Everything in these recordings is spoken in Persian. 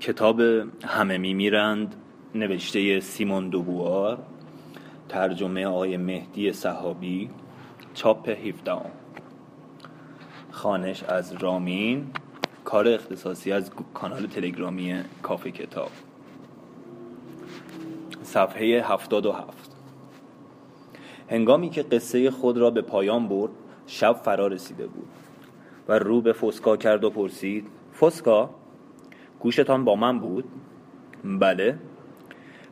کتاب همه میمیرند نوشته سیمون دوبوار ترجمه آقای مهدی صحابی چاپ 17 خانش از رامین کار اختصاصی از کانال تلگرامی کافه کتاب. صفحه 77 هنگامی که قصه خود را به پایان برد شب فرا رسیده بود و رو به فسکا کرد و پرسید فسکا؟ گوشتان با من بود؟ بله.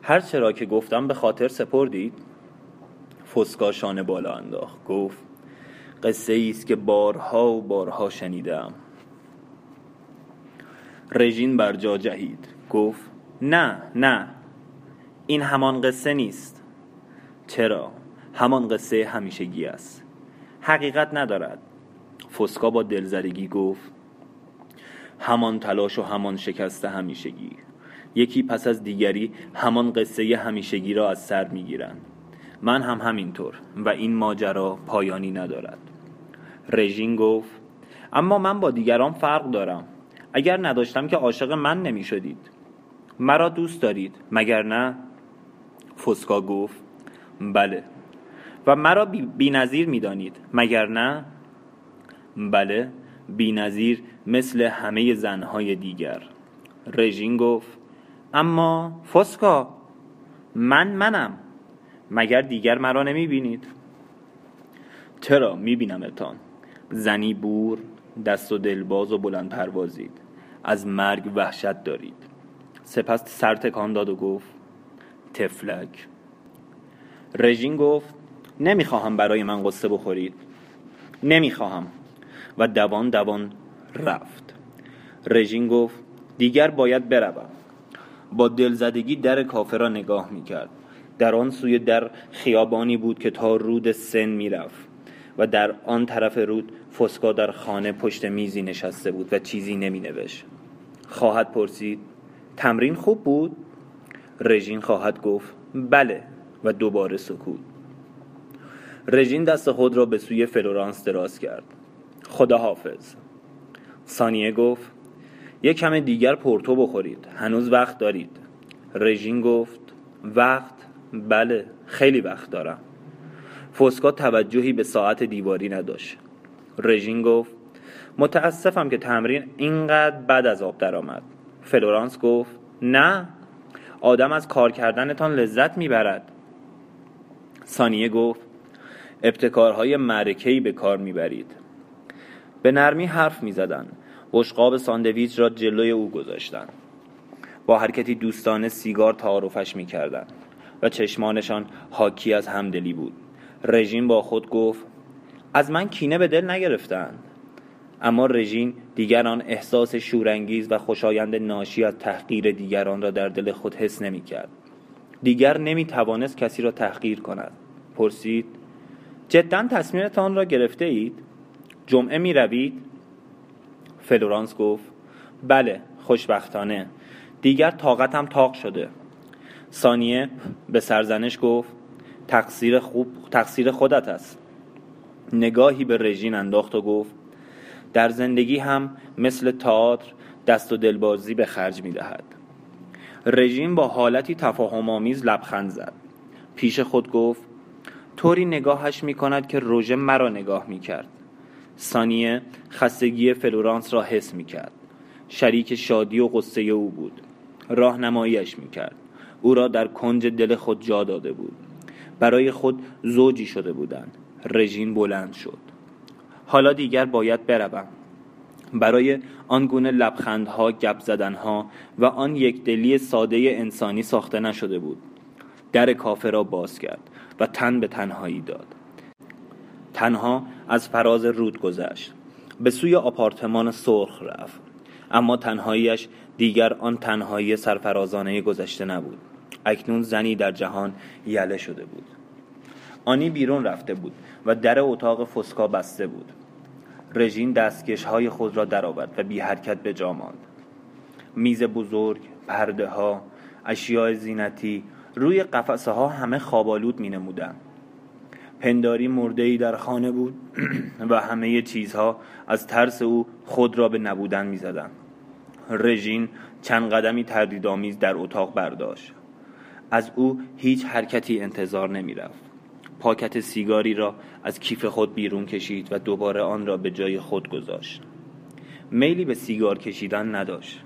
هر چرا که گفتم به خاطر سپردید. فسکا شانه بالا انداخت گفت قصه است که بارها و بارها شنیدم. رژین بر جا جهید گفت نه نه این همان قصه نیست. چرا؟ همان قصه همیشگی است. حقیقت ندارد. فسکا با دلزدگی گفت همان تلاش و همان شکست همیشگی. یکی پس از دیگری همان قصه همیشگی را از سر می‌گیرند. من هم همینطور و این ماجرا پایانی ندارد. رژین گفت اما من با دیگران فرق دارم. اگر نداشتم که عاشق من نمی شدید مرا دوست دارید مگر نه؟ فسکا گفت بله. و مرا بی نظیر می دانید مگر نه؟ بله بی نظیر مثل همه زنهای دیگر. رژین گفت اما فسکا من منم مگر دیگر مرا نمی بینید چرا می بینمتان زنی بور دست و دلباز و بلند پروازید. از مرگ وحشت دارید. سپس سر تکان داد و گفت تفلک. رژین گفت نمی‌خواهم برای من قصه بخورید. نمی‌خواهم. و دوان دوان رفت. رژین گفت دیگر باید بروم. با دلزدگی در کافه را نگاه می‌کرد. در آن سوی در خیابانی بود که تا رود سن می‌رفت و در آن طرف رود فسکا در خانه پشت میزی نشسته بود و چیزی نمی نوشت خواهد پرسید تمرین خوب بود؟ رژین خواهد گفت بله و دوباره سکوت. رژین دست خود را به سوی فلورانس دراز کرد. خدا حافظ سانیه گفت یک کم دیگر پورتو بخورید هنوز وقت دارید. رژین گفت وقت؟ بله خیلی وقت دارم. فوسکا توجهی به ساعت دیواری نداشت. رژین گفت متاسفم که تمرین اینقدر بعد از آب درآمد فلورانس گفت نه آدم از کار کردنتان لذت می‌برد. سانیه گفت ابتکارهای معرکه‌ای به کار می‌برید. به نرمی حرف می‌زدند. بشقاب ساندویچ را جلوی او گذاشتند. با حرکتی دوستانه سیگار تعارفش می‌کردند و چشمانشان حاکی از همدلی بود. رژین با خود گفت از من کینه به دل نگرفتند. اما رژین دیگران احساس شورانگیز و خوشایند ناشی از تحقیر دیگران را در دل خود حس نمی کرد. دیگر نمی توانست کسی را تحقیر کند. پرسید جدا تصمیمتان را گرفته اید؟ جمعه می روید؟ فلورانس گفت بله خوشبختانه. دیگر طاقتم تاق شده. ثانیه به سرزنش گفت تقصیر خوب تقصیر خودت است. نگاهی به رژین انداخت و گفت در زندگی هم مثل تئاتر دست و دلبازی به خرج می دهد رژیم با حالتی تفاهم آمیز لبخند زد. پیش خود گفت طوری نگاهش می کند که روژه مرا نگاه می کرد ثانیه خستگی فلورانس را حس می کرد شریک شادی و قصه او بود. راهنماییش می کرد او را در کنج دل خود جا داده بود. برای خود زوجی شده بودند. رژین بلند شد. حالا دیگر باید بروم. برای آن گونه لبخندها گپ زدنها و آن یک دلی ساده انسانی ساخته نشده بود. در کافه را باز کرد و تن به تنهایی داد. تنها از فراز رود گذشت. به سوی آپارتمان سرخ رفت. اما تنهاییش دیگر آن تنهایی سرفرازانه گذشته نبود. اکنون زنی در جهان یله شده بود. آنی بیرون رفته بود و در اتاق فسکا بسته بود. رژین دستکش های خود را درآورد و بی حرکت به جا ماند. میز بزرگ پرده ها اشیاء زینتی روی قفسه ها همه خوابالود می نمودن. پنداری مرده ای در خانه بود و همه چیزها از ترس او خود را به نبودن می زدن. رژین چند قدمی تردیدآمیز در اتاق برداشت. از او هیچ حرکتی انتظار نمی رفت پاکت سیگاری را از کیف خود بیرون کشید و دوباره آن را به جای خود گذاشت. میلی به سیگار کشیدن نداشت.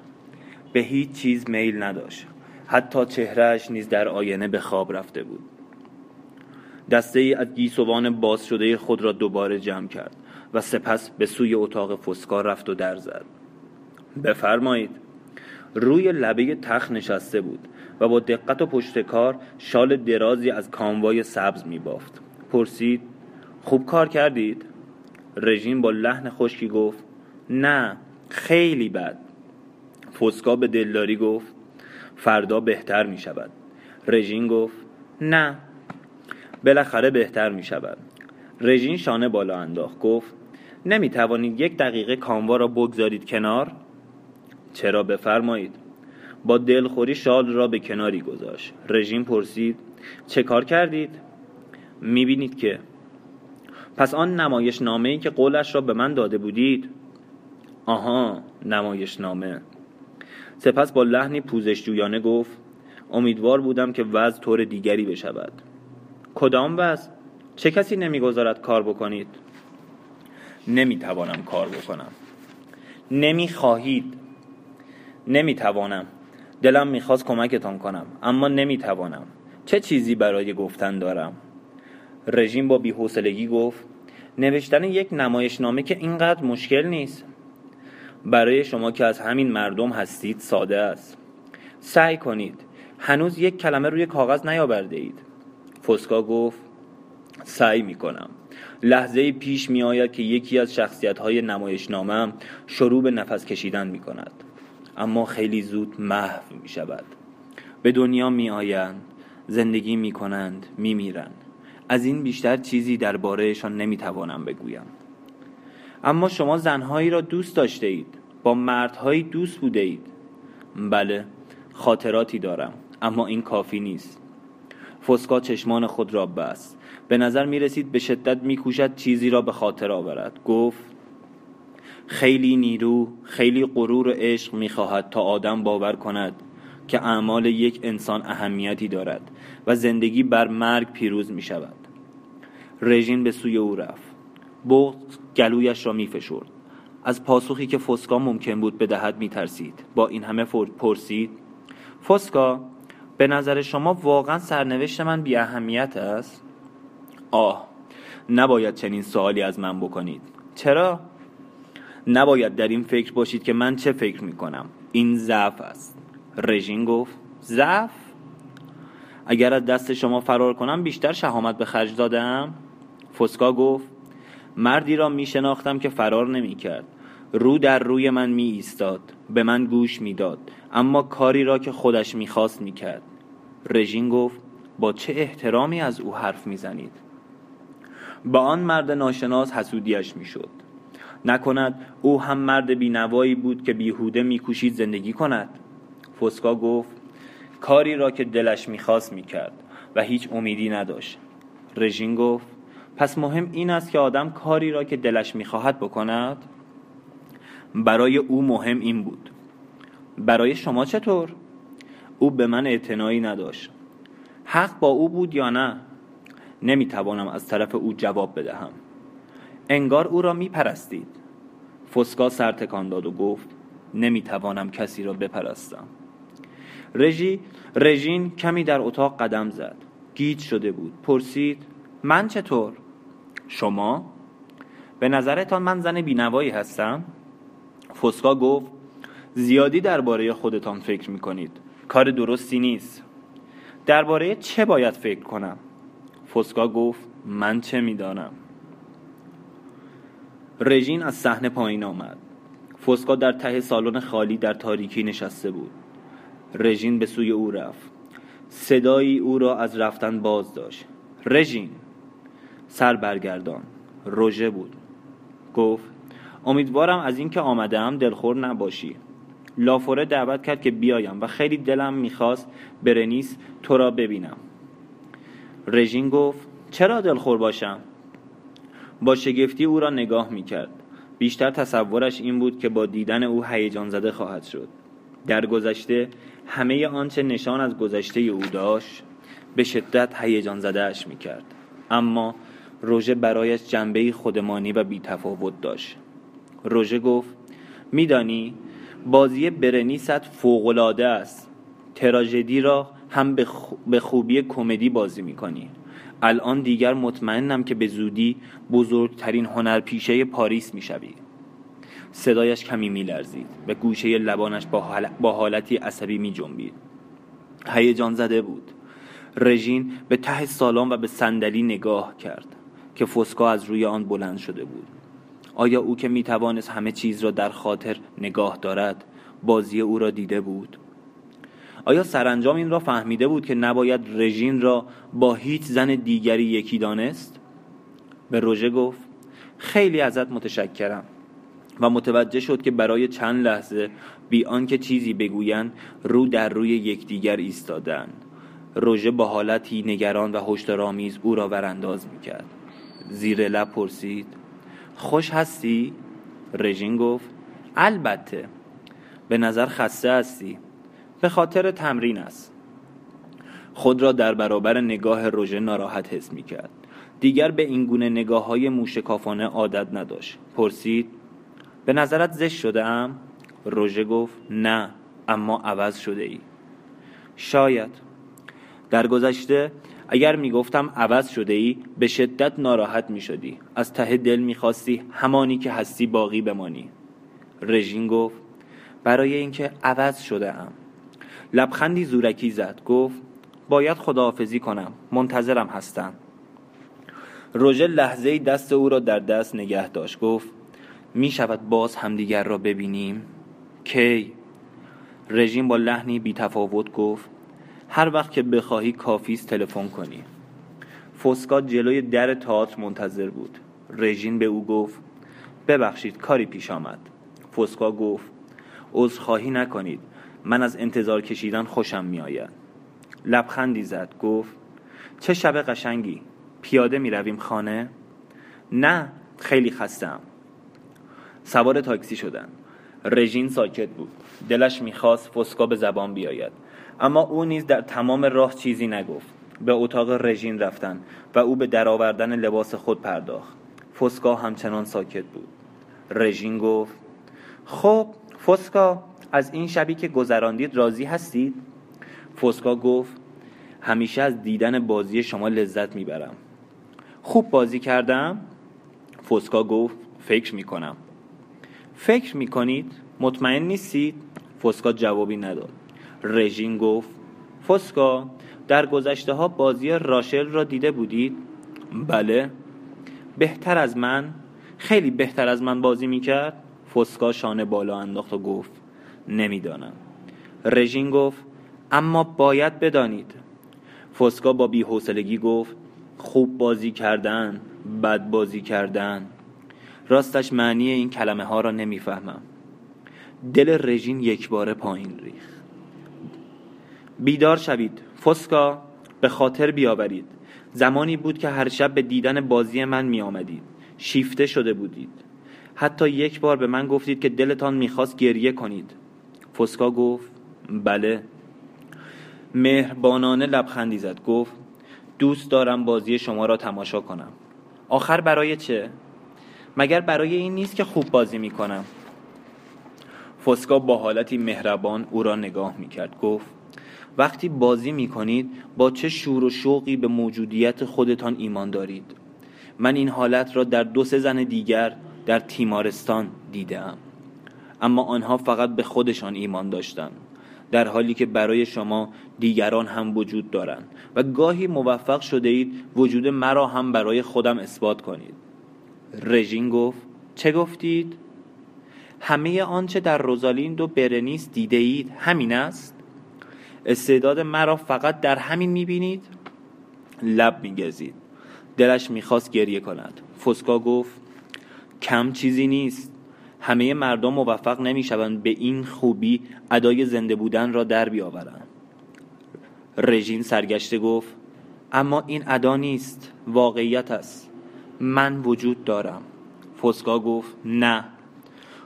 به هیچ چیز میل نداشت. حتی چهرهش نیز در آینه به خواب رفته بود. دسته ای از گیسوان باز شده خود را دوباره جمع کرد و سپس به سوی اتاق فسکار رفت و در زد. بفرمایید. روی لبه تخت نشسته بود و با دقت و پشتکار شال درازی از کاموای سبز می بافت پرسید خوب کار کردید؟ رژیم با لحن خشکی گفت نه خیلی بد. فسکا به دلداری گفت فردا بهتر می شود رژین گفت نه. بالاخره بهتر می شود رژین شانه بالا انداخت گفت نمی توانید یک دقیقه کاموا را بگذارید کنار؟ چرا بفرمایید. با دلخوری شال را به کناری گذاشت. رژیم پرسید چه کار کردید؟ می بینید که. پس آن نمایش نامه ای که قولش را به من داده بودید؟ آها نمایش نامه سپس با لحنی پوزشجویانه گفت امیدوار بودم که وضع طور دیگری بشود. کدام وضع چه کسی نمی‌گذارد کار بکنید؟ نمی‌توانم کار بکنم. نمی‌خواهید. نمی‌توانم. دلم می‌خواست کمکتان کنم اما نمی‌توانم. چه چیزی برای گفتن دارم؟ رژیم با بیحوصلگی گفت نوشتن یک نمایشنامه که اینقدر مشکل نیست. برای شما که از همین مردم هستید ساده است. سعی کنید. هنوز یک کلمه روی کاغذ نیاورده اید فسکا گفت سعی می کنم لحظه پیش می آید که یکی از شخصیت های نمایشنامه شروع به نفس کشیدن می کند اما خیلی زود محو می شود به دنیا می آیند زندگی می کنند می میرند از این بیشتر چیزی دربارهشان نمی توانم بگویم. اما شما زنهایی را دوست داشته اید. با مردهایی دوست بوده اید. بله خاطراتی دارم اما این کافی نیست. فسکا چشمان خود را بست. به نظر می رسید به شدت می کوشد چیزی را به خاطر آورد. گفت خیلی نیرو خیلی غرور عشق می خواهد تا آدم باور کند که اعمال یک انسان اهمیتی دارد و زندگی بر مرگ پیروز می شود رژین به سوی او رفت. بغض گلویش را می فشرد از پاسخی که فسکا ممکن بود بدهد می ترسید با این همه پرسید فسکا به نظر شما واقعا سرنوشت من بی اهمیت است؟ آه نباید چنین سوالی از من بکنید چرا؟ نباید در این فکر باشید که من چه فکر می کنم این ضعف است رژین گفت ضعف؟ اگر از دست شما فرار کنم بیشتر شهامت به خرج دادم؟ فسکا گفت مردی را می شناختم که فرار نمی کرد رو در روی من می ایستاد به من گوش می داد اما کاری را که خودش می خواست می کرد رژین گفت با چه احترامی از او حرف می زنید با آن مرد ناشناس حسودیش می شد نکند او هم مرد بینوایی بود که بیهوده میکوشید زندگی کند. فسکا گفت کاری را که دلش می‌خواست می‌کرد و هیچ امیدی نداشت. رژین گفت پس مهم این است که آدم کاری را که دلش می‌خواهد بکند؟ برای او مهم این بود. برای شما چطور؟ او به من اعتنایی نداشت. حق با او بود یا نه؟ نمی‌توانم از طرف او جواب بدهم. انگار او را میپرستید. فسکا سر تکان داد و گفت نمی‌توانم کسی را بپرستم. رژی رژین کمی در اتاق قدم زد. گیج شده بود. پرسید من چطور؟ شما؟ به نظرتان من زن بینوایی هستم؟ فسکا گفت زیادی درباره خودتان فکر می کنید کار درستی نیست. درباره چه باید فکر کنم؟ فسکا گفت من چه می‌دانم؟ رژین از صحنه پایین آمد. فسکا در ته سالن خالی در تاریکی نشسته بود. رژین به سوی او رفت. صدایی او را از رفتن باز داشت. رژین! سر برگردان. روژه بود. گفت امیدوارم از اینکه آمدم دلخور نباشی. لافوره دعوت کرد که بیایم و خیلی دلم می‌خواست برنیس تو را ببینم. رژین گفت چرا دلخور باشم؟ با شگفتی او را نگاه می‌کرد. بیشتر تصورش این بود که با دیدن او هیجان زده خواهد شد. در گذشته همه آنچه نشان از گذشته او داشت به شدت هیجان زدهش می کرد اما روژه برایش جنبه خودمانی و بیتفاوت داشت. روژه گفت میدانی بازی برنیست فوقالعاده است. تراژدی را هم به خوبی کمدی بازی می‌کنی. الان دیگر مطمئنم که به زودی بزرگترین هنرپیشه پاریس می‌شوی. صدایش کمی میلرزید. و گوشه لبانش با حالتی عصبی می جنبید هیجان زده بود. رژین به ته سالن و به صندلی نگاه کرد که فسکا از روی آن بلند شده بود. آیا او که می توانست همه چیز را در خاطر نگاه دارد بازی او را دیده بود؟ آیا سرانجام این را فهمیده بود که نباید رژین را با هیچ زن دیگری یکی دانست؟ به روژه گفت خیلی ازت متشکرم و متوجه شد که برای چند لحظه بی آنکه چیزی بگویند رو در روی یکدیگر ایستادند. روژه با حالتی نگران و هشدارآمیز او را ورانداز می‌کرد. زیر لب پرسید خوش هستی؟ رژین گفت. البته. به نظر خسته هستی. به خاطر تمرین است. خود را در برابر نگاه روژه ناراحت حس می کرد دیگر به این گونه نگاه های موشکافانه عادت نداشت. پرسید به نظرت زشت شده ام؟ روژه گفت نه اما عوض شده ای شاید. در گذشته اگر می‌گفتم عوض شده ای به شدت ناراحت می شدی از ته دل می‌خواستی همانی که هستی باقی بمانی. رژین گفت برای اینکه عوض شده ام لبخندی زورکی زد گفت باید خداحافظی کنم منتظرم هستم. روژه لحظه دست او را در دست نگه داشت گفت می شود باز همدیگر را ببینیم؟ کی؟ رژیم با لحنی بی تفاوت گفت هر وقت که بخواهی کافیست تلفن کنی. فوسکا جلوی در تئاتر منتظر بود. رژین به او گفت ببخشید کاری پیش آمد. فوسکا گفت عذرخواهی نکنید من از انتظار کشیدن خوشم میآید. لبخندی زد گفت چه شب قشنگی پیاده می رویم خانه؟ نه خیلی خستم سوار تاکسی شدن. رژین ساکت بود. دلش می‌خواست فسکا به زبان بیاید. اما او نیز در تمام راه چیزی نگفت. به اتاق رژین رفتن و او به درآوردن لباس خود پرداخت. فسکا همچنان ساکت بود. رژین گفت خب فسکا از این شبی که گذراندید راضی هستید؟ فسکا گفت همیشه از دیدن بازی شما لذت می‌برم. خوب بازی کردم؟ فسکا گفت فکر می‌کنم. فکر می‌کنید؟ مطمئن نیستید؟ فسکا جوابی نداد. رژین گفت فسکا در گذشته ها بازی راشل را دیده بودید؟ بله. بهتر از من؟ خیلی بهتر از من بازی می‌کرد؟ فسکا شانه بالا انداخت و گفت نمی‌دانم. رژین گفت اما باید بدانید. فسکا با بیحوصلگی گفت خوب بازی کردن بد بازی کردن. راستش معنی این کلمه ها را نمی‌فهمم. دل رژین یک بار پایین ریخ بیدار شوید. فسکا به خاطر بیاورید. زمانی بود که هر شب به دیدن بازی من می آمدید شیفته شده بودید. حتی یک بار به من گفتید که دلتان می‌خواست گریه کنید. فسکا گفت بله. مهربانانه لبخندی زد. گفت دوست دارم بازی شما را تماشا کنم. آخر برای چه؟ مگر برای این نیست که خوب بازی می‌کنم. فسکا با حالتی مهربان او را نگاه می‌کرد. گفت وقتی بازی می‌کنید با چه شور و شوقی به موجودیت خودتان ایمان دارید من این حالت را در دو سه زن دیگر در تیمارستان دیدم اما آنها فقط به خودشان ایمان داشتند در حالی که برای شما دیگران هم وجود دارند و گاهی موفق شده اید وجود مرا هم برای خودم اثبات کنید رژین گفت چه گفتید؟ همه آنچه در روزالیند و برنیس دیده اید همین است؟ استعداد مرا فقط در همین می‌بینید؟ لب میگزید. دلش می‌خواست گریه کند. فسکا گفت کم چیزی نیست. همه مردم موفق نمی‌شوند به این خوبی ادای زنده بودن را در بیاورند. رژین سرگشته گفت اما این ادا نیست. واقعیت است. من وجود دارم. فسکا گفت نه.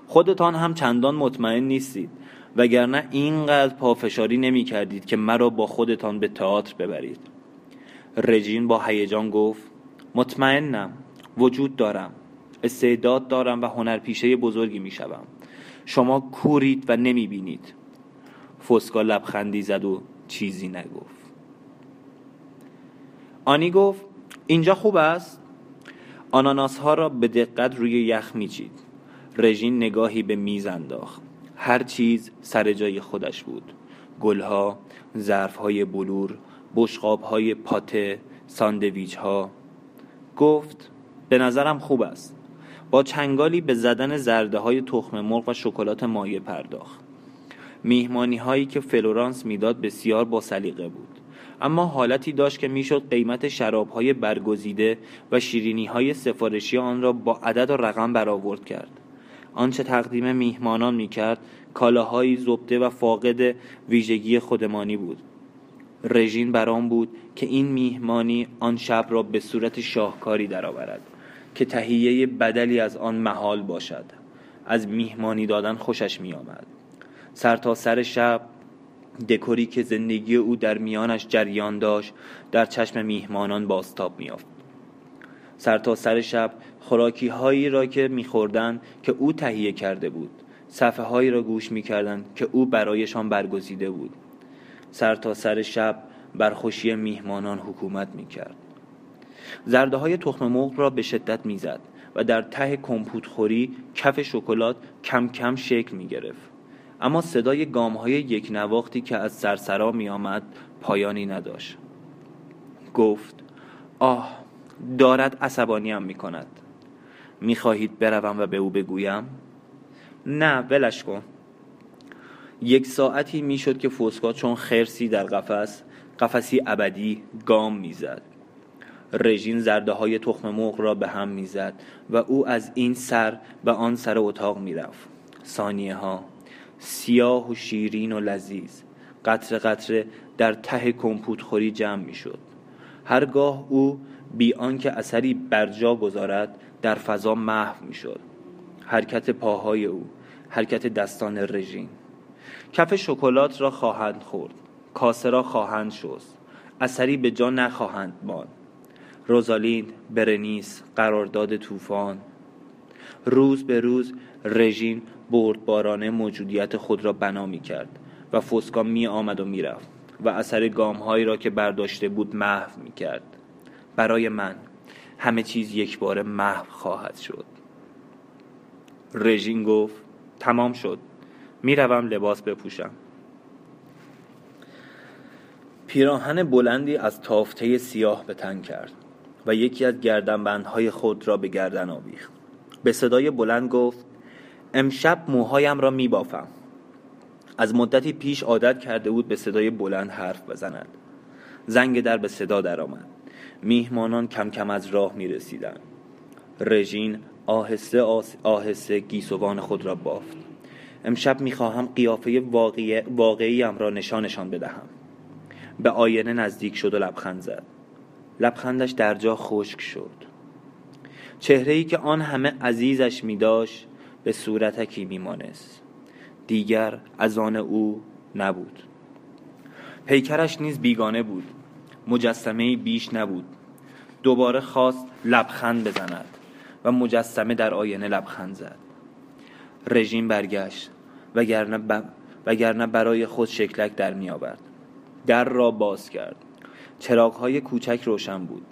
خودتان هم چندان مطمئن نیستید. وگرنه اینقدر پافشاری نمی کردید که مرا با خودتان به تئاتر ببرید. رژین با هیجان گفت مطمئنم وجود دارم. استعداد دارم و هنرپیشه بزرگی می شوم. شما کورید و نمی بینید فسکا لبخندی زد و چیزی نگفت. آنی گفت اینجا خوب است؟ آناناس ها را به دقت روی یخ میچید. رژین نگاهی به میز انداخت. هر چیز سر جای خودش بود. گلها ظرفهای بلور های پاته ساندویچ ها گفت به نظرم خوب است. با چنگالی به زدن زرده های تخم مرغ و شکلات مایه پرداخت. میهمانی هایی که فلورانس می‌داد بسیار با سلیقه بود. اما حالتی داشت که می‌شد قیمت شراب های برگزیده و شیرینی های سفارشی آن را با عدد و رقم برآورد کرد. آنچه تقدیم میهمانان می‌کرد کالاهایی زبده و فاقد ویژگی خودمانی بود. رژین برام بود که این میهمانی آن شب را به صورت شاهکاری درآورد که تهیه بدلی از آن محال باشد. از میهمانی دادن خوشش میآمد. سر تا سر شب دکوری که زندگی او در میانش جریان داشت در چشم میهمانان باستاب میافت سر تا سر شب خوراکی هایی را که میخوردند که او تهیه کرده بود. صفحه هایی را گوش می‌کردند که او برایشان برگزیده بود. سر تا سر شب بر خوشی میهمانان حکومت می‌کرد. زرده های تخم مرغ را به شدت می‌زد و در ته کمپوت خوری کف شکلات کم کم شکل می گرفت. اما صدای گام های یک نواختی که از سرسرا می آمد پایانی نداشت. گفت آه دارد عصبانیم می کند می خواهید بروم و به او بگویم؟ نه ولش کن. یک ساعتی می‌شد که فوسکا چون خرسی در قفس قفسی ابدی گام می‌زد. رژین زرده های تخم مرغ را به هم می‌زد و او از این سر به آن سر اتاق می‌رفت. ثانیه ها سیاه و شیرین و لذیذ قطره قطره در ته کمپوت خوری جمع می‌شد. هرگاه او بی آنکه اثری بر جا گذارد در فضا محو می‌شد. حرکت پاهای او حرکت دستان رژین کف شکلات را خواهند خورد. کاسه را خواهند شست. اثری به جا نخواهند ماند. روزالین برنیس قرارداد طوفان. روز به روز رژین بردبارانه موجودیت خود را بنا می کرد و فسکا می آمد و می رفت و اثر گام هایی را که برداشته بود محو می کرد برای من همه چیز یک بار محو خواهد شد. رژین گفت تمام شد. می‌روم لباس بپوشم. پیراهن بلندی از تافته سیاه به تن کرد و یکی از گردنبندهای خود را به گردن آویخت. به صدای بلند گفت امشب موهایم را میبافم. از مدتی پیش عادت کرده بود به صدای بلند حرف بزند. زنگ در به صدا درآمد. میهمانان کم کم از راه می رسیدن. رژین آهسته آهسته گیسوان خود را بافت. امشب می‌خواهم قیافه واقعی واقعیم را نشانشان بدهم. به آینه نزدیک شد و لبخند زد. لبخندش در جا خشک شد. چهره ای که آن همه عزیزش می داشت به صورتکی میمانست. دیگر از آن او نبود. پیکرش نیز بیگانه بود. مجسمه بیش نبود. دوباره خواست لبخند بزند و مجسمه در آینه لبخند زد. رژیم برگشت وگرنه, ب... وگرنه برای خود شکلک در می آورد در را باز کرد. های کوچک روشن بود.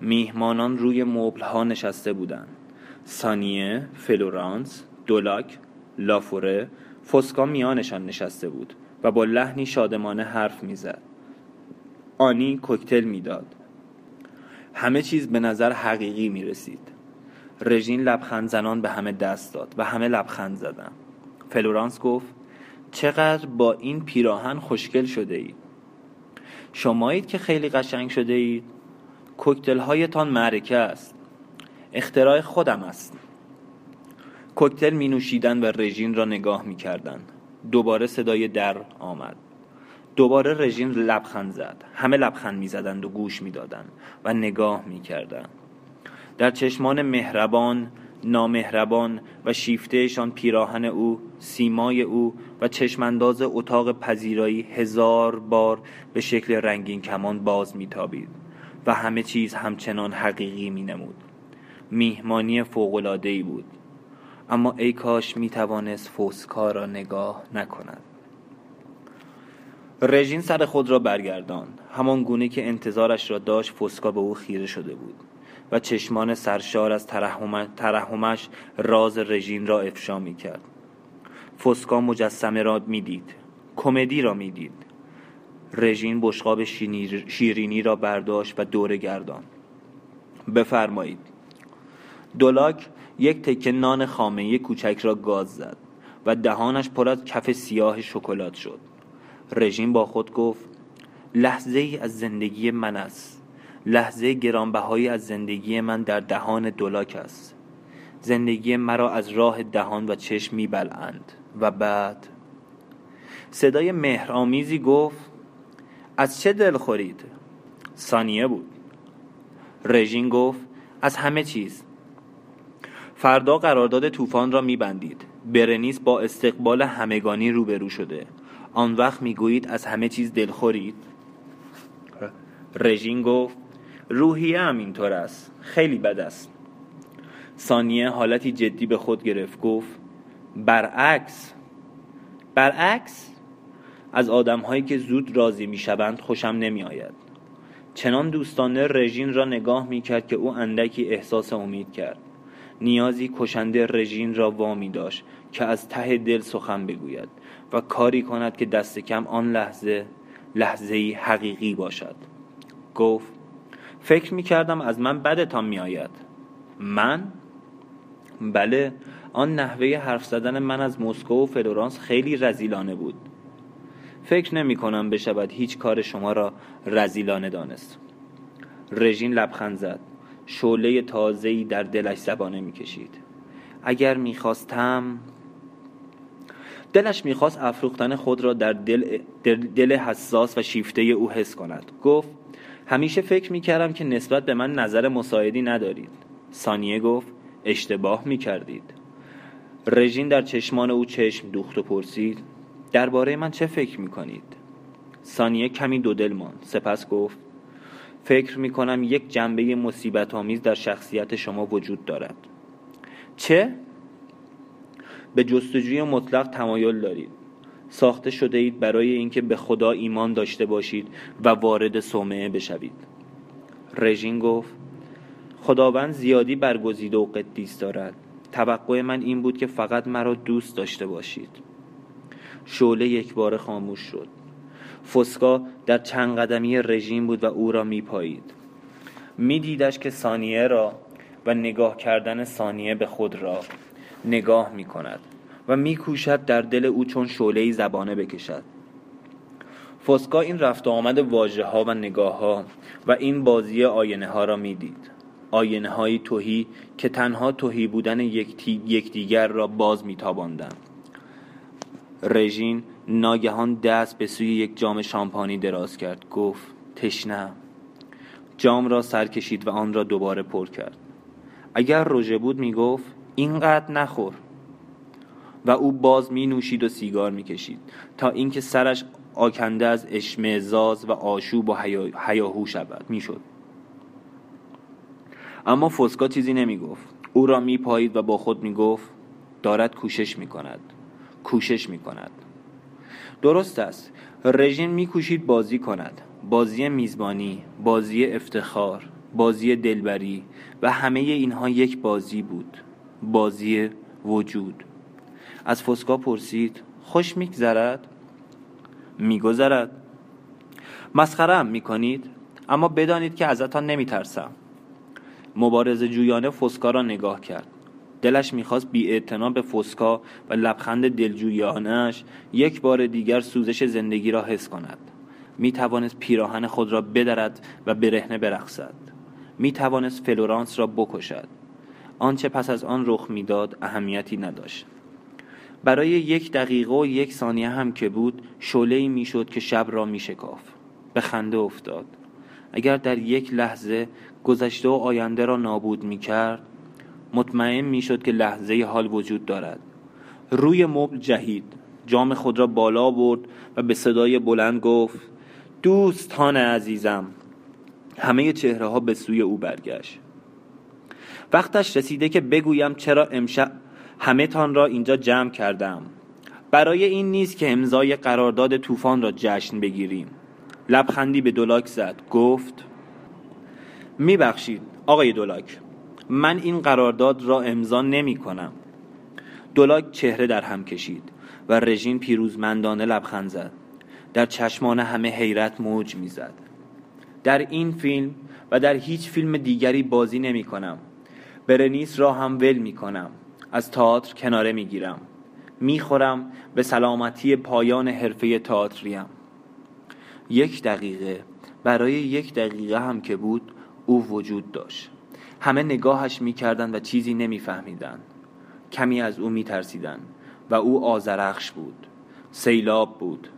میهمانان روی مبل ها نشسته بودند. سانیه فلورانس دولاک لافوره فسکا میانشان نشسته بود و با لحنی شادمانه حرف می‌زد. آنی کوکتل می‌داد. همه چیز به نظر حقیقی می رسید رژین لبخند زنان به همه دست داد و همه لبخند زدن. فلورانس گفت چقدر با این پیراهن خوشگل شده اید. شمایید که خیلی قشنگ شده اید. کوکتل هایتان معرکه است. اختراع خودم است. کوکتل می نوشیدن و رژین را نگاه می کردن. دوباره صدای در آمد. دوباره رژین لبخند زد. همه لبخند می زدند و گوش می دادند و نگاه می کردند در چشمان مهربان نامهربان و شیفتهشان پیراهن او سیمای او و چشمانداز اتاق پذیرایی هزار بار به شکل رنگین کمان باز میتابید و همه چیز همچنان حقیقی می نمود میهمانی فوقلادهی بود. اما ای کاش می توانست فوسکا را نگاه نکند. رژین سر خود را برگردان همان گونه که انتظارش را داشت فوسکا به او خیره شده بود و چشمان سرشار از ترحمش راز رژین را افشا می کرد فوسکا مجسمه را می‌دید. کمدی را می‌دید. رژین بشقاب شیرینی را برداشت و دور گردان بفرمایید. دولاک یک تکه نان خامه کوچک را گاز زد و دهانش پر از کف سیاه شکلات شد. رژیم با خود گفت لحظه ای از زندگی من است. لحظه گرانبهایی از زندگی من در دهان دولاک است. زندگی مرا از راه دهان و چشم میبلند و بعد صدای مهرآمیزی گفت از چه دل خورید؟ ثانیه بود. رژین گفت از همه چیز. فردا قرارداد طوفان را میبندید. برنیس با استقبال همگانی روبرو شده. آن وقت می‌گویید از همه چیز دلخورید. رژین گفت روحیه هم اینطور است خیلی بد است. ثانیه حالتی جدی به خود گرفت گفت برعکس. برعکس؟ از آدم هایی که زود راضی می شوند خوشم نمی آید چنان دوستانه رژین را نگاه می کرد که او اندکی احساس امید کرد. نیازی کشنده رژین را وامی داشت. که از ته دل سخن بگوید و کاری کند که دست کم آن لحظه لحظه حقیقی باشد. گفت فکر می کردم از من بدتان می آید من؟ بله آن نحوه حرف زدن من از مسکو و فلورانس خیلی رزیلانه بود. فکر نمی کنم بشود هیچ کار شما را رزیلانه دانست. رژین لبخند زد. شعله تازه‌ای در دلش زبانه می‌کشید. اگر می‌خواستم دلش می‌خواست افروختن خود را در دل, دل حساس و شیفته او حس کند. گفت همیشه فکر می‌کردم که نسبت به من نظر مساعدی ندارید. ثانیه گفت اشتباه می‌کردید. رژین در چشمان او چشم دوخت و پرسید درباره من چه فکر می‌کنید؟ ثانیه کمی دو دل ماند. سپس گفت فکر می کنم یک جنبه مصیبت آمیز در شخصیت شما وجود دارد. چه؟ به جستجوی مطلق تمایل دارید. ساخته شده اید برای اینکه به خدا ایمان داشته باشید و وارد صومعه بشوید. رژین گفت خداوند زیادی برگزیده و قدیس دارد. توقع من این بود که فقط مرا دوست داشته باشید. شعله یک بار خاموش شد. فسکا در چند قدمی رژیم بود و او را میپایید. میدیدش که ثانیه را و نگاه کردن ثانیه به خود را نگاه می کند و میکوشد در دل او چون شعله زبانه بکشد. فسکا این رفت آمد واژه ها و نگاه ها و این بازی آینه ها را می‌دید. آینه های توهی که تنها توهی بودن یکدیگر را باز میتاباندند. رژین ناگهان دست به سوی یک جام شامپانی دراز کرد. گفت تشنه. جام را سر کشید و آن را دوباره پر کرد. اگر روژه بود می‌گفت اینقدر نخور. و او باز می نوشید و سیگار می کشید تا اینکه سرش آکنده از اشمعزاز و آشوب و حیاهو شود. می‌شد. اما فسکا چیزی نمی گفت او را می پایید و با خود می گفت دارد کوشش می کند کوشش می کند درست است. رژیم میکوشید بازی کند. بازی میزبانی بازی افتخار بازی دلبری و همه اینها یک بازی بود. بازی وجود. از فسکا پرسید خوش میگذرد؟ میگذرد. مسخره هم می‌کنید اما بدانید که ازتان نمیترسم. مبارز جویانه فسکا را نگاه کرد. دلش می‌خواست بی به فسکا و لبخند دلجویانش یک بار دیگر سوزش زندگی را حس کند. می توانست پیراهن خود را بدرد و برهنه برقصد. می توانست فلورانس را بکشد. آنچه پس از آن رخ می‌داد اهمیتی نداشت. برای یک دقیقه و یک ثانیه هم که بود شعله می‌شد که شب را میشکاف به خنده افتاد. اگر در یک لحظه گذشته و آینده را نابود می کرد مطمئن می‌شد که لحظه حال وجود دارد. روی مبل جهید. جام خود را بالا برد و به صدای بلند گفت دوستان عزیزم همه چهره ها به سوی او برگشت. وقتش رسیده که بگویم چرا امشب همه تان را اینجا جمع کردم. برای این نیست که امضای قرارداد طوفان را جشن بگیریم. لبخندی به دولاک زد گفت میبخشید آقای دولاک من این قرارداد را امضا نمی کنم. دولاک چهره در هم کشید و رژین پیروزمندانه لبخند زد. در چشمان همه حیرت موج می‌زد. در این فیلم و در هیچ فیلم دیگری بازی نمی کنم. برنیس را هم ول می کنم از تئاتر کناره می گیرم می خورم به سلامتی پایان حرفه تئاتریم. یک دقیقه. برای یک دقیقه هم که بود او وجود داشت. همه نگاهش می‌کردند و چیزی نمیفهمیدند. کمی از او میترسیدند و او آزرخش بود. سیلاب بود.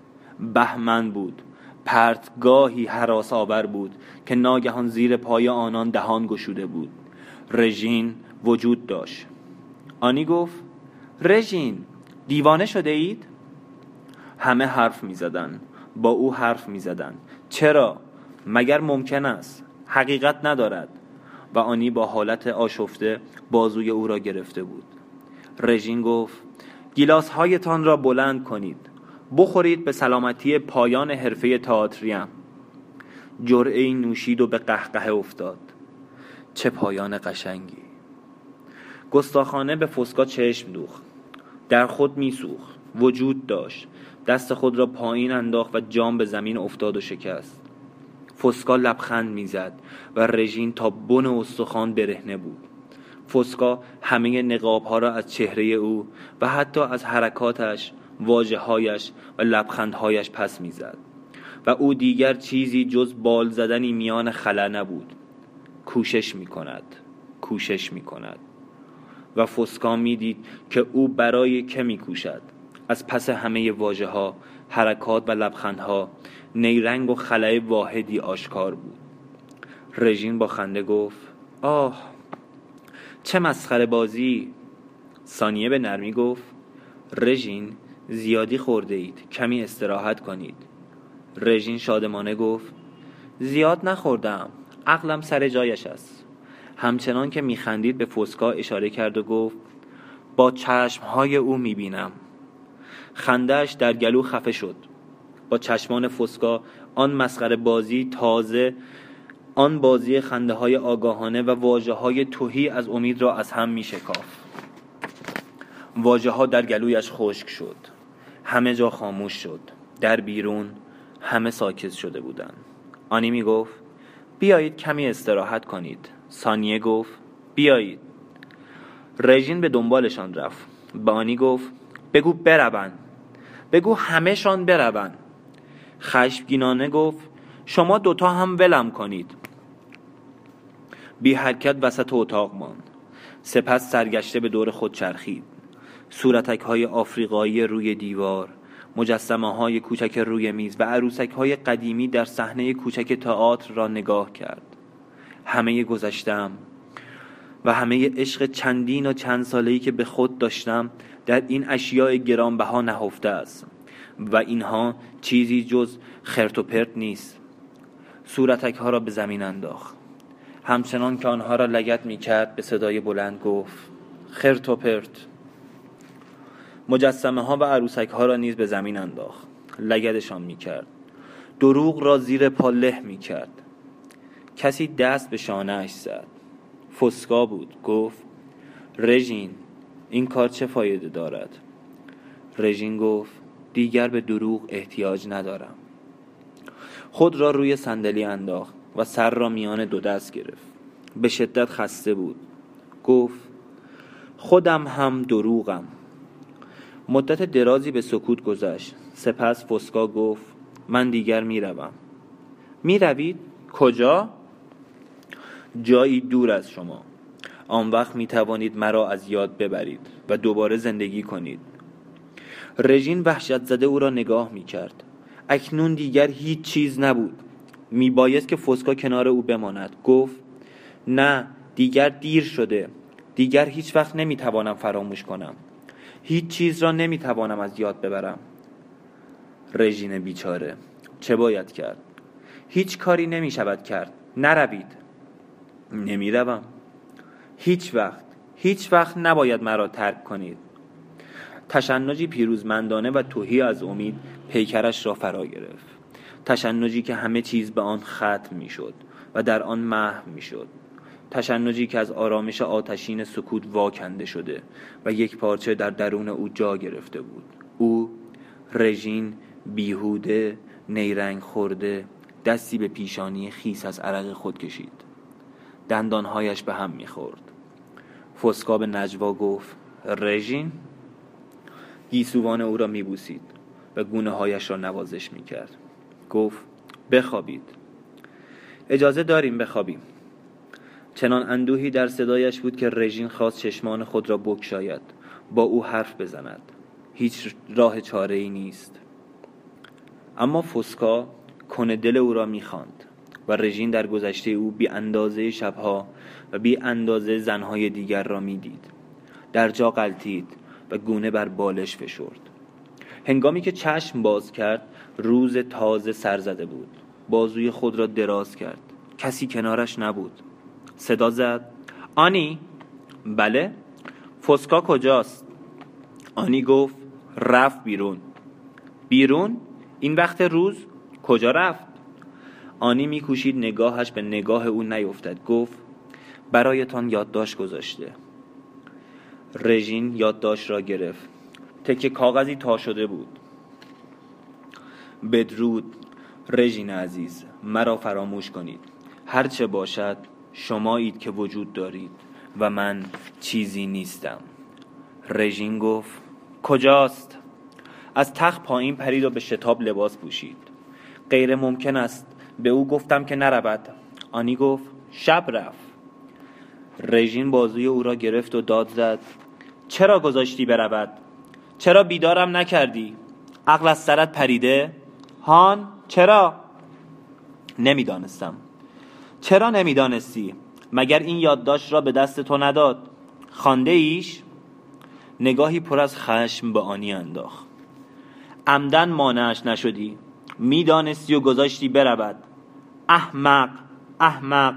بهمن بود. پرتگاهی حراس آور بود که ناگهان زیر پای آنان دهان گشوده بود. رژین وجود داشت آنی گفت رژین دیوانه شده اید؟ همه حرف می زدن. با او حرف می زدن. چرا؟ مگر ممکن است حقیقت ندارد و آنی با حالت آشفته بازوی او را گرفته بود رژین گفت گیلاس هایتان را بلند کنید بخورید به سلامتی پایان حرفه تئاتریم جرعه نوشید و به قهقه افتاد چه پایان قشنگی. گستاخانه به فسکا چشم دوخت. در خود میسوخت. وجود داشت. دست خود را پایین انداخت و جام به زمین افتاد و شکست. فسکا لبخند می‌زد و رژین تا بن استخوان برهنه بود. فسکا همه نقاب ها را از چهره او و حتی از حرکاتش واجه هایش و لبخندهایش پس می‌زد. و او دیگر چیزی جز بال زدنی میان خلا نبود. کوشش می کند کوشش می کند و فسکا می‌دید که او برای که می کوشد از پس همه واجه ها حرکات و لبخندها نیرنگ و خلای واحدی آشکار بود. رژین با خنده گفت آه چه مسخره بازی. ثانیه به نرمی گفت رژین زیادی خورده اید کمی استراحت کنید. رژین شادمانه گفت زیاد نخوردم. عقلم سر جایش است. همچنان که میخندید به فسکا اشاره کرد و گفت با چشمهای او می‌بینم. خندهش در گلو خفه شد. با چشمان فسکا آن مسخره بازی تازه آن بازی خنده های آگاهانه و واجه های توهی از امید را از هم می شکاف واجه ها در گلویش خشک شد. همه جا خاموش شد. در بیرون همه ساکت شده بودند. آنی می گفت بیایید کمی استراحت کنید. سانیه گفت بیایید. رژین به دنبالشان رفت. به آنی گفت بگو بروند. بگو همهشان بروند. خشمگینانه گفت شما دوتا هم ولم کنید. بی حرکت وسط اتاق ماند. سپس سرگشته به دور خود چرخید. صورتک های آفریقایی روی دیوار. مجسمه های کوچک روی میز و عروسک های قدیمی در صحنه کوچک تئاتر را نگاه کرد. همه گذشتم و همه عشق چندین و چند ساله‌ای که به خود داشتم در این اشیاء گرانبها نهفته است و اینها چیزی جز خرت و پرت نیست. صورتک ها را به زمین انداخت. همچنان که آنها را لگت می کرد به صدای بلند گفت خرت و پرت. مجسمه ها و عروسک ها را نیز به زمین انداخت. لگدشان می کرد دروغ را زیر پا له می کرد کسی دست به شانهش زد. فسکا بود. گفت رژین این کار چه فایده دارد؟ رژین گفت دیگر به دروغ احتیاج ندارم. خود را روی صندلی انداخت و سر را میان دو دست گرفت. به شدت خسته بود. گفت خودم هم دروغم. مدت درازی به سکوت گذشت. سپس فسکا گفت من دیگر می‌روم. می‌روید؟ کجا؟ جایی دور از شما. آن وقت می توانید مرا از یاد ببرید و دوباره زندگی کنید. رژین وحشت زده او را نگاه می کرد اکنون دیگر هیچ چیز نبود. می بایست که فسکا کنار او بماند. گفت نه دیگر دیر شده. دیگر هیچ وقت نمی‌توانم فراموش کنم. هیچ چیز را نمی‌توانم از یاد ببرم. رژین بیچاره چه باید کرد؟ هیچ کاری نمی شود کرد. نروید. نمی روم هیچ وقت هیچ وقت نباید مرا ترک کنید. تشنجی پیروزمندانه و توهی از امید پیکرش را فرا گرفت. تشنجی که همه چیز به آن ختم می شد و در آن محو می شد تشنجی که از آرامش آتشین سکوت واکنده شده و یک پارچه در درون او جا گرفته بود. او رژین بیهوده نیرنگ خورده دستی به پیشانی خیس از عرق خود کشید. دندانهایش به هم می‌خورد. فسکا به نجوا گفت رژین؟ گیسوان او را میبوسید و گونه هایش را نوازش می‌کرد. گفت بخوابید. اجازه داریم بخوابیم. چنان اندوهی در صدایش بود که رژین خواست چشمان خود را بکشاید با او حرف بزند. هیچ راه چاره ای نیست. اما فسکا کنه دل او را می‌خواند و رژین در گذشته او بی اندازه شبها و بی اندازه زنهای دیگر را می‌دید. در جا قلتید و گونه بر بالش فشرد. هنگامی که چشم باز کرد روز تازه سر زده بود. بازوی خود را دراز کرد. کسی کنارش نبود. صدا زد. آنی؟ بله. فسکا کجاست؟ آنی گفت رفت بیرون. بیرون؟ این وقت روز کجا رفت؟ آنی میکوشید نگاهش به نگاه او نیفتد. گفت برایتان یادداشت گذاشته. رژین یادداشت را گرفت. تکه کاغذی تا شده بود. بدرود رژین عزیز. مرا فراموش کنید. هرچه باشد شمایید که وجود دارید و من چیزی نیستم. رژین گفت کجاست؟ از تخت پایین پرید و به شتاب لباس پوشید. غیر ممکن است. به او گفتم که نرود. آنی گفت شب رفت. رژین بازوی او را گرفت و داد زد چرا گذاشتی برود؟ چرا بیدارم نکردی؟ عقل از سرت پریده؟ هان چرا؟ نمی‌دانستم. چرا نمی‌دانستی؟ مگر این یادداشت را به دست تو نداد؟ خانده ایش نگاهی پر از خشم به آنی انداخت. عمدن مانعش نشدی. می‌دانستی و گذاشتی برود. احمق احمق.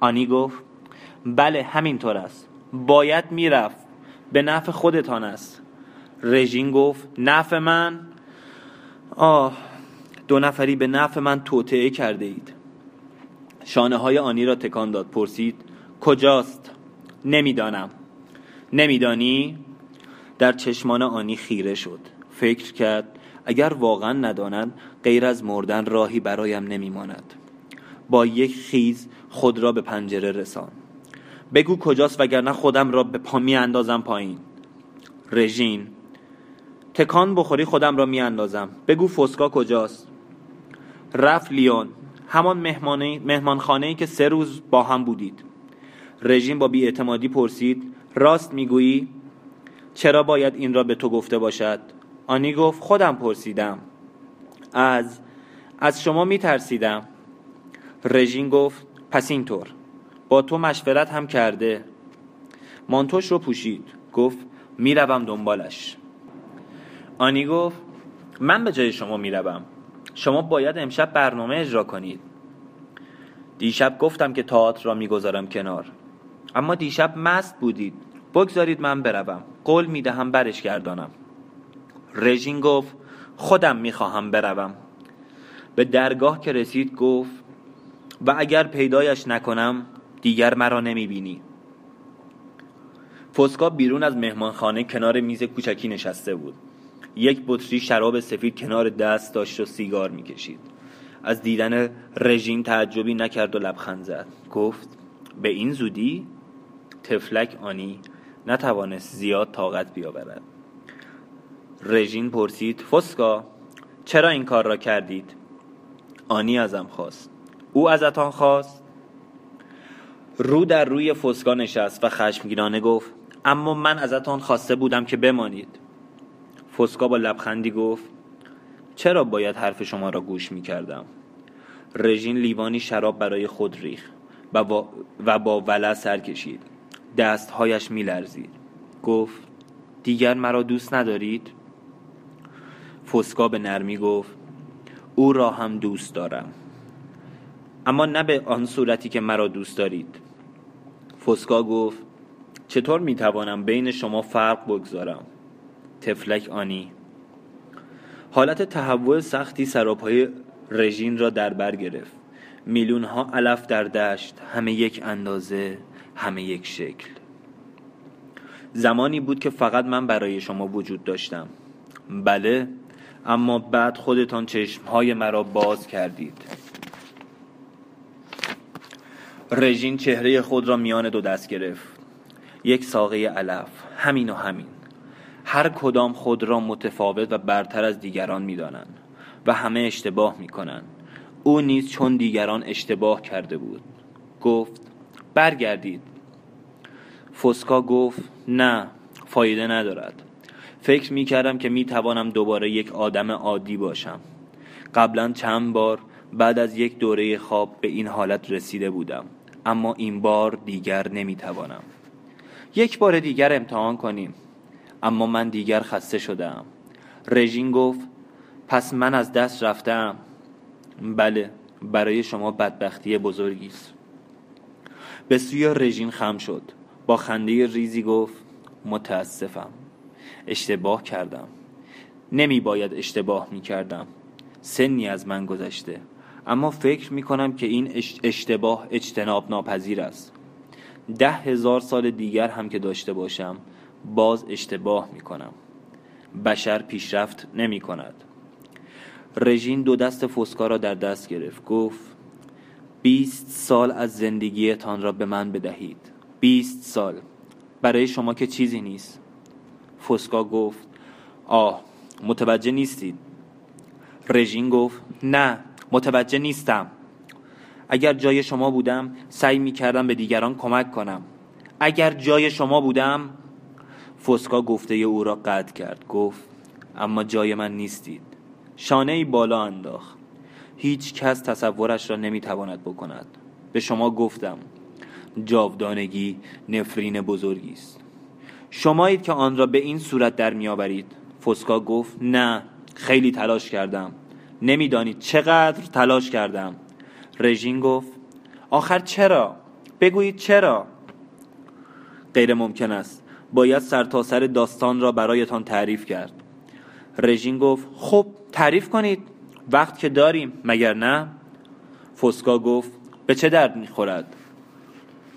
آنی گفت بله همینطور است. باید می‌رفت. به نفع خودتان است. رژین گفت نفع من؟ آه دو نفری به نفع من توطعه کرده اید. شانه های آنی را تکان داد. پرسید کجاست؟ نمی‌دانم. نمیدانی؟ در چشمان آنی خیره شد. فکر کرد اگر واقعا ندانند غیر از مردن راهی برایم نمیماند. با یک خیز خود را به پنجره رسان بگو کجاست وگرنه خودم را به پا می اندازم پایین. رژین تکان بخوری خودم را می اندازم بگو فسکا کجاست؟ رفت لیون. همان مهمانخانه ای که سه روز با هم بودید. رژیم با بیاعتمادی پرسید راست می‌گویی؟ چرا باید این را به تو گفته باشد؟ آنی گفت خودم پرسیدم. از از شما میترسیدم. رژین گفت پس اینطور با تو مشورت هم کرده. مانتوش رو پوشید گفت می‌روم دنبالش. آنی گفت من به جای شما می‌روم. شما باید امشب برنامه اجرا کنید. دیشب گفتم که تئاتر را می‌گذارم کنار. اما دیشب مست بودید. بگذارید من بروم. قول می‌دهم برش گردانم. رژین گفت خودم می‌خواهم بروم. به درگاه که رسید گفت و اگر پیدایش نکنم دیگر مرا نمی‌بینی. فسکا بیرون از مهمانخانه کنار میز کوچکی نشسته بود. یک بطری شراب سفید کنار دست داشت و سیگار می‌کشید. از دیدن رژیم تعجبی نکرد و لبخند زد. گفت به این زودی تفلک آنی نتوانست زیاد طاقت بیاورد. رژین پرسید فسکا چرا این کار را کردید؟ آنی ازم خواست. او ازتان خواست. رو در روی فسکا نشست و خشمگینانه گفت اما من ازتان خواسته بودم که بمانید. فسکا با لبخندی گفت چرا باید حرف شما را گوش می کردم رژین لیوانی شراب برای خود ریخ و با, و با ولع سر کشید. دستهایش میلرزید. گفت دیگر مرا دوست ندارید؟ فسکا به نرمی گفت او را هم دوست دارم. اما نه به آن صورتی که مرا دوست دارید. فسکا گفت چطور می‌توانم بین شما فرق بگذارم؟ تفلک آنی. حالت تهوع سختی سراپای رژین را در بر گرفت. میلیون ها علف در دشت همه یک اندازه همه یک شکل. زمانی بود که فقط من برای شما وجود داشتم. بله اما بعد خودتان چشمهای مرا باز کردید. رژین چهره خود را میان دو دست گرفت. یک ساقه علف همین و همین. هر کدام خود را متفاوت و برتر از دیگران می‌دانند و همه اشتباه می‌کنند. او نیز چون دیگران اشتباه کرده بود گفت برگردید. فسکا گفت نه فایده ندارد. فکر می کردم که می توانم دوباره یک آدم عادی باشم. قبلا چند بار بعد از یک دوره خواب به این حالت رسیده بودم اما این بار دیگر نمی توانم یک بار دیگر امتحان کنیم. اما من دیگر خسته شدم رژین گفت پس من از دست رفتم بله برای شما بدبختی بزرگی است. به سوی رژین خم شد. با خنده ریزی گفت متاسفم. اشتباه کردم. نمی باید اشتباه می کردم سنی از من گذشته. اما فکر می کنم که این اشتباه اجتناب ناپذیر است. ده هزار سال دیگر هم که داشته باشم باز اشتباه می کنم بشر پیشرفت نمی کند رژین دو دست فسکا را در دست گرفت. گفت بیست سال از زندگیتان را به من بدهید. بیست سال. برای شما که چیزی نیست. فسکا گفت آه متوجه نیستید. رژین گفت نه متوجه نیستم. اگر جای شما بودم سعی می کردم به دیگران کمک کنم. اگر جای شما بودم فسکا گفته او را قطع کرد. گفت اما جای من نیستید. شانه ای بالا انداخت. هیچ کس تصورش را نمی‌تواند بکند. به شما گفتم جاودانگی نفرین بزرگی است. شمایید که آن را به این صورت در میآورید فسکا گفت نه خیلی تلاش کردم. نمی‌دانید چقدر تلاش کردم. رژین گفت آخر چرا؟ بگویید چرا؟ غیر ممکن است. باید سرتاسر سر داستان را برایتان تعریف کرد. رژین گفت خب تعریف کنید. وقت که داریم مگر نه؟ فسکا گفت به چه درد می‌خورد؟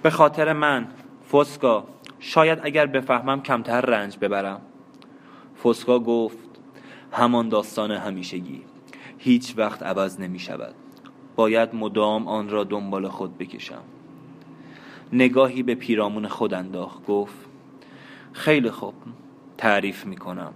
به خاطر من فسکا. شاید اگر بفهمم کمتر رنج ببرم. فسکا گفت همان داستان همیشگی. هیچ وقت عوض نمی شود باید مدام آن را دنبال خود بکشم. نگاهی به پیرامون خود انداخت گفت خیلی خوب. تعریف می کنم